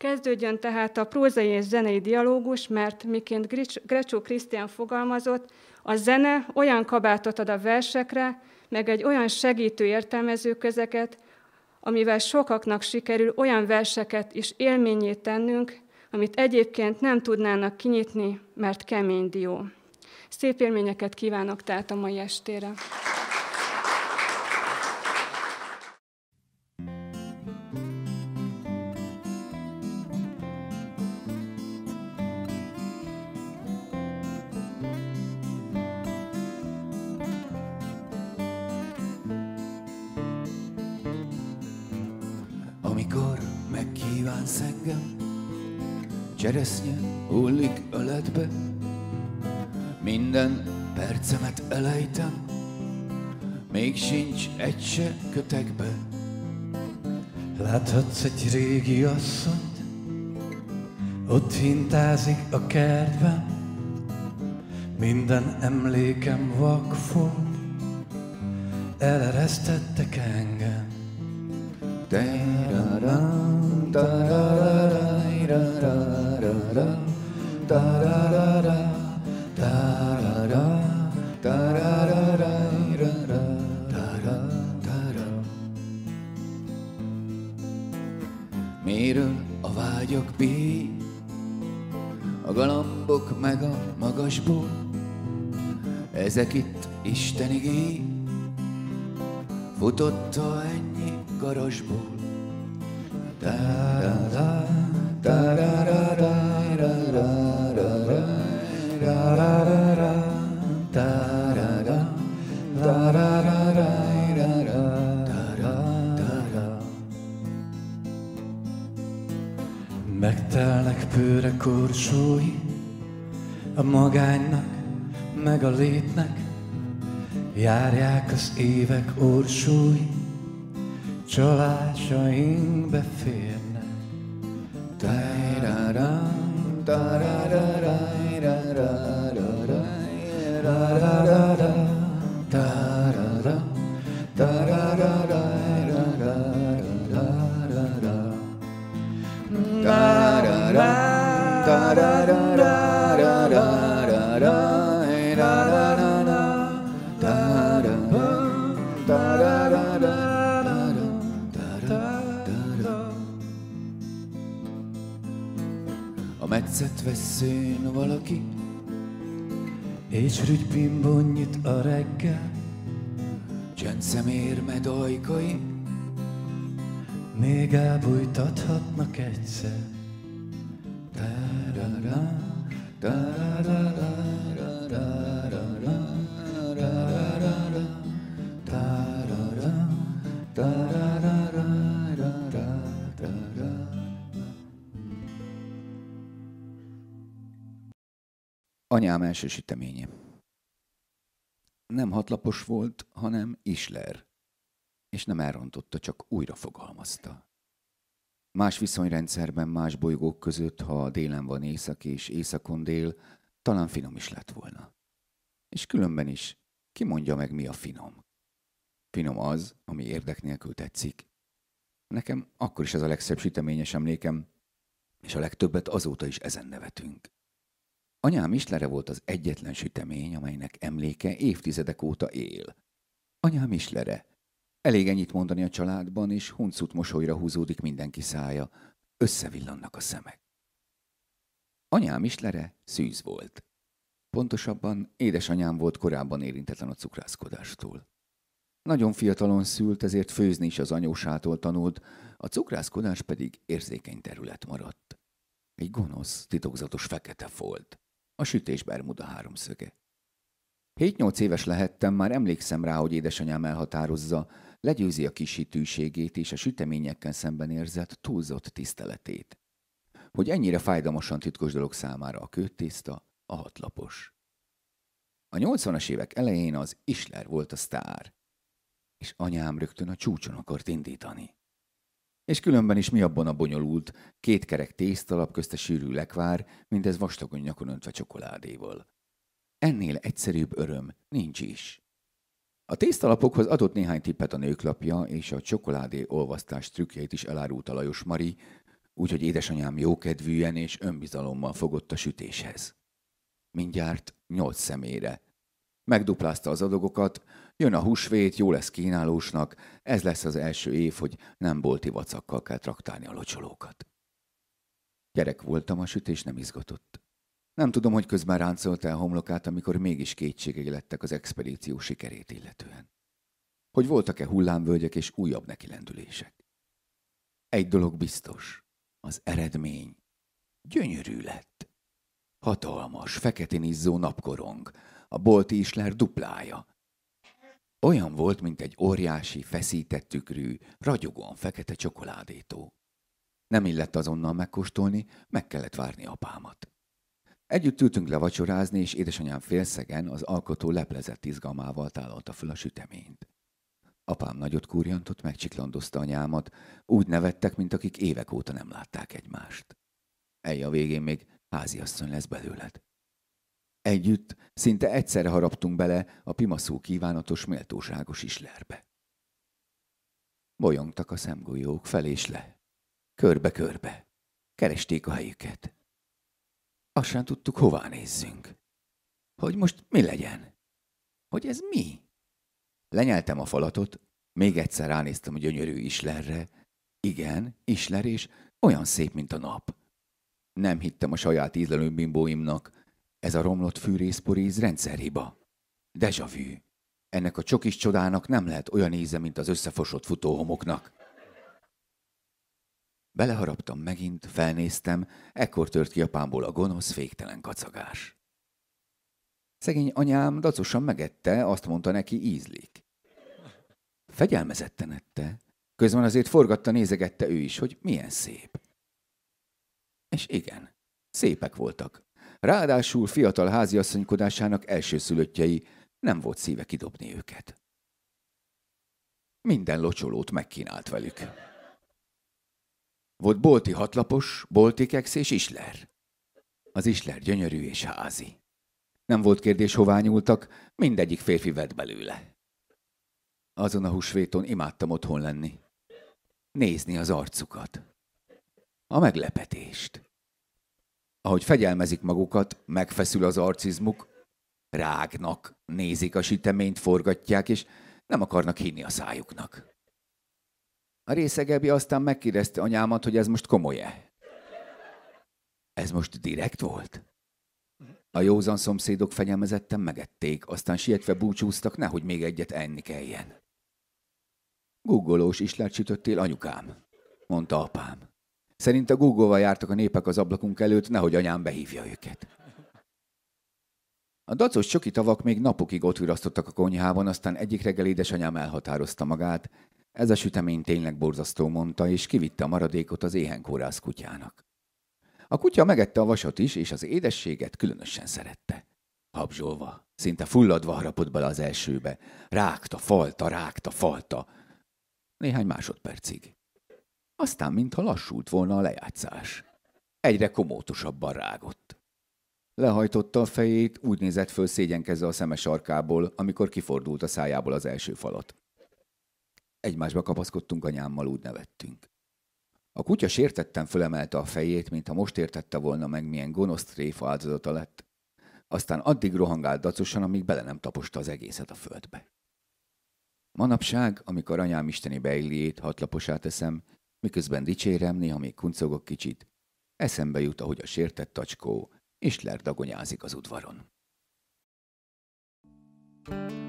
Kezdődjön tehát a prózai és zenei dialógus, mert miként Grecsó Krisztián fogalmazott, a zene olyan kabátot ad a versekre, meg egy olyan segítő értelmező közeket, amivel sokaknak sikerül olyan verseket is élményét tennünk, amit egyébként nem tudnának kinyitni, mert kemény dió. Szép élményeket kívánok tehát a mai estére! Cseresznye hullik öletbe, minden percemet elejtem, még sincs egy se kötekbe. Láthatsz egy régi asszonyt, ott hintázik a kertben, minden emlékem vakfol, eleresztettek engem. Te-ra-ra, Miről a vágyok bí, a galambok meg a magasból, ezek itt Isten igé, futotta ennyi garasból. Megtelnek pőre korsói a magánynak, meg a létnek, járják az évek orsói, So I Tájráram, da da da da da da da da metszet veszőn valaki és rügypimbon nyit a reggel, szemér medajkai, még elbújtathatnak egyszer. Ta-ra-ra, ta-ra-ra-ra, ra-ra-ra-ra, Anyám első süteménye. Nem hatlapos volt, hanem isler, és nem elrontotta, csak újra fogalmazta. Más viszonyrendszerben, más bolygók között, ha délen van észak és északon dél, talán finom is lett volna. És különben is, ki mondja meg, mi a finom? Finom az, ami érdek nélkül tetszik. Nekem akkor is ez a legszebb süteményes emlékem, és a legtöbbet azóta is ezen nevetünk. Anyám Islere volt az egyetlen sütemény, amelynek emléke évtizedek óta él. Anyám Islere. Elég ennyit mondani a családban, és huncut mosolyra húzódik mindenki szája. Összevillannak a szemek. Anyám Islere szűz volt. Pontosabban édesanyám volt korábban érintetlen a cukrászkodástól. Nagyon fiatalon szült, ezért főzni is az anyósától tanult, a cukrászkodás pedig érzékeny terület maradt. Egy gonosz, titokzatos fekete folt a sütés Bermuda háromszöge. 7-8 éves lehettem, már emlékszem rá, hogy édesanyám elhatározza, legyőzi a kis hitűségét és a süteményekkel szemben érzett túlzott tiszteletét. Hogy ennyire fájdalmasan titkos dolog számára a kőtészta, a hatlapos. A 80-as évek elején az Isler volt a sztár, és anyám rögtön a csúcson akart indítani. És különben is mi abban a bonyolult, két kerek tésztalap közte sűrű lekvár, mindez vastagon nyakon öntve csokoládéval. Ennél egyszerűbb öröm nincs is. A tésztalapokhoz adott néhány tippet a nőklapja, és a csokoládé olvasztás trükkjeit is elárulta Lajos Mari, úgyhogy édesanyám jókedvűen és önbizalommal fogott a sütéshez. Mindjárt nyolc személyre. Megduplázta az adagokat, jön a húsvét, jó lesz kínálósnak, ez lesz az első év, hogy nem bolti vacakkal kell traktálni a locsolókat. Gyerek voltam, a sütés nem izgatott. Nem tudom, hogy közben ráncolta el homlokát, amikor mégis kétségei lettek az expedíció sikerét illetően. Hogy voltak-e hullámvölgyek és újabb nekilendülések. Egy dolog biztos, az eredmény gyönyörű lett. Hatalmas, feketén izzó napkorong, a bolti isler duplája. Olyan volt, mint egy óriási, feszített tükrű, ragyogóan fekete csokoládétó. Nem illett azonnal megkóstolni, meg kellett várni apámat. Együtt ültünk le vacsorázni, és édesanyám félszegen az alkotó leplezett izgalmával tálalta föl a süteményt. Apám nagyot kúrjantott, megcsiklandozta anyámat, úgy nevettek, mint akik évek óta nem látták egymást. Elj a végén még háziasszony lesz belőled. Együtt szinte egyszerre haraptunk bele a pimaszó kívánatos méltóságos islerbe. Bolyongtak a szemgolyók fel és le. Körbe-körbe. Keresték a helyüket. Azt sem tudtuk, hová nézzünk. Hogy most mi legyen? Hogy ez mi? Lenyeltem a falatot, még egyszer ránéztem a gyönyörű Islerre. Igen, Isler, és olyan szép, mint a nap. Nem hittem a saját ízlelő bimbóimnak. Ez a romlott fűrészporíz rendszerhiba. Deja vu. Ennek a csokis csodának nem lehet olyan íze, mint az összefosott futóhomoknak. Beleharaptam megint, felnéztem, ekkor tört ki apámból a gonosz, féktelen kacagás. Szegény anyám dacosan megette, azt mondta neki ízlik. Fegyelmezetten ette, közben azért forgatta, nézegette ő is, hogy milyen szép. És igen, szépek voltak. Ráadásul fiatal háziasszonykodásának elsőszülöttjei nem volt szíve kidobni őket. Minden locsolót megkínált velük. Volt bolti hatlapos, bolti keksz és isler. Az isler gyönyörű és házi. Nem volt kérdés, hová nyúltak, mindegyik férfi vett belőle. Azon a húsvéton imádtam otthon lenni. Nézni az arcukat. A meglepetést. Ahogy fegyelmezik magukat, megfeszül az arcizmuk, rágnak, nézik a süteményt, forgatják, és nem akarnak hinni a szájuknak. A részegebbi aztán megkérdezte anyámat, hogy ez most komoly-e. Ez most direkt volt? A józan szomszédok fegyelmezetten megették, aztán sietve búcsúztak, nehogy még egyet enni kelljen. Googolós islát sütöttél, anyukám, mondta apám. Szerint a Google-val jártak a népek az ablakunk előtt, nehogy anyám behívja őket. A dacos csoki tavak még napokig ott virasztottak a konyhában, aztán egyik reggel édesanyám elhatározta magát, ez a sütemény tényleg borzasztó, mondta, és kivitte a maradékot az éhenkórász kutyának. A kutya megette a vasat is, és az édességet különösen szerette. Habzsolva, szinte fulladva harapott bele az elsőbe. Rágta, falta, rágta, falta. Néhány másodpercig. Aztán, mintha lassult volna a lejátszás. Egyre komótosabban rágott. Lehajtotta a fejét, úgy nézett föl szégyenkezve a szeme sarkából, amikor kifordult a szájából az első falat. Egymásba kapaszkodtunk anyámmal, úgy nevettünk. A kutya sértetten fölemelte a fejét, mintha most értette volna meg, milyen gonosz tréfa áldozata lett. Aztán addig rohangált dacosan, amíg bele nem taposta az egészet a földbe. Manapság, amikor anyám isteni beilliét hatlaposát teszem, miközben dicsérem, néha még kuncogok kicsit, eszembe jut, ahogy a sértett tacskó Isler dagonyázik az udvaron. thank you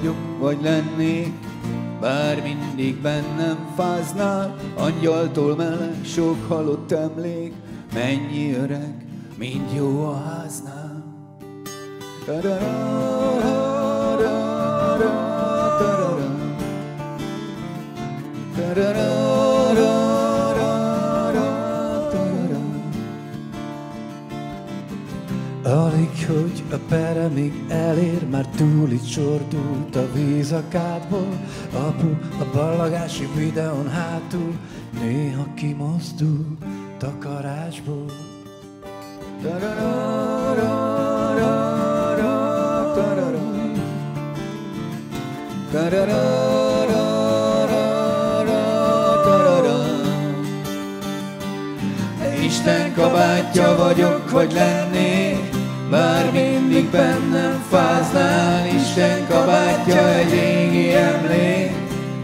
vagyok, vagy lennék, bár mindig bennem fáznál, angyaltól meleg sok halott emlék, mennyi öreg, mind jó a háznál. Alig hogy a peremig elér, már túl itt sordult a víz a kádból. Apu a ballagási videón hátul, néha kimozdul takarásból. Isten kabátja vagyok, vagy lennék, bár mindig bennem fáznál. Isten kabátja egy régi emlék,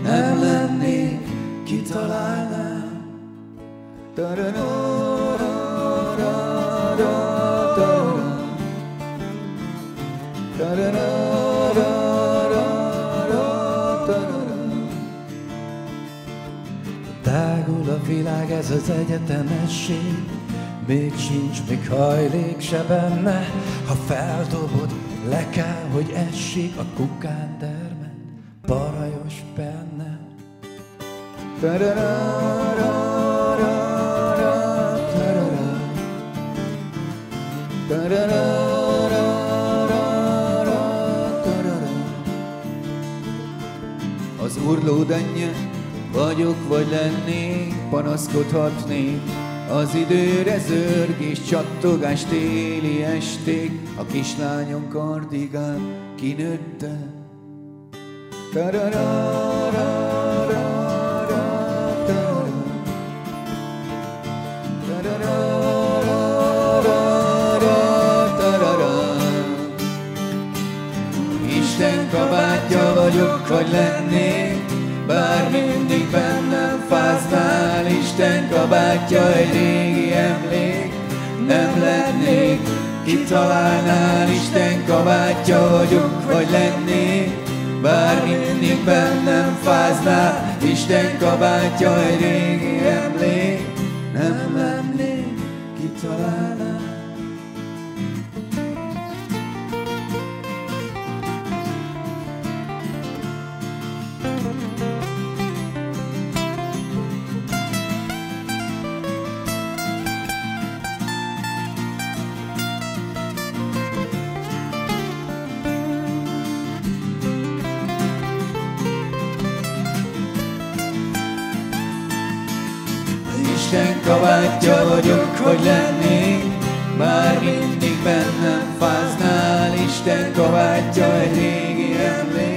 nem lennék, kitalálnám. Tágul a világ, ez az egyetemesség, még sincs még hajlék se benne, ha feldobod, le kell, hogy essék a kukán dermed, parajos benne. Az urlódennye vagyok, vagy lennék, panaszkodhatnék. Az időre zörg és csattogás téli esték, a kislányom kardigán kinőtte. Isten kabátja vagyok, vagy lennék, bár mindig bennem fáznál. Isten kabátja egy régi emlék, nem lennék, kitalálnál. Isten kabátja vagyok, vagy lennék, bár mindig bennem fáznál. Isten kabátja egy régi emlék, nem lennék, Isten kabátja vagyok, hogy lennék, már mindig bennem fáznál. Isten kabátja egy régi emlék,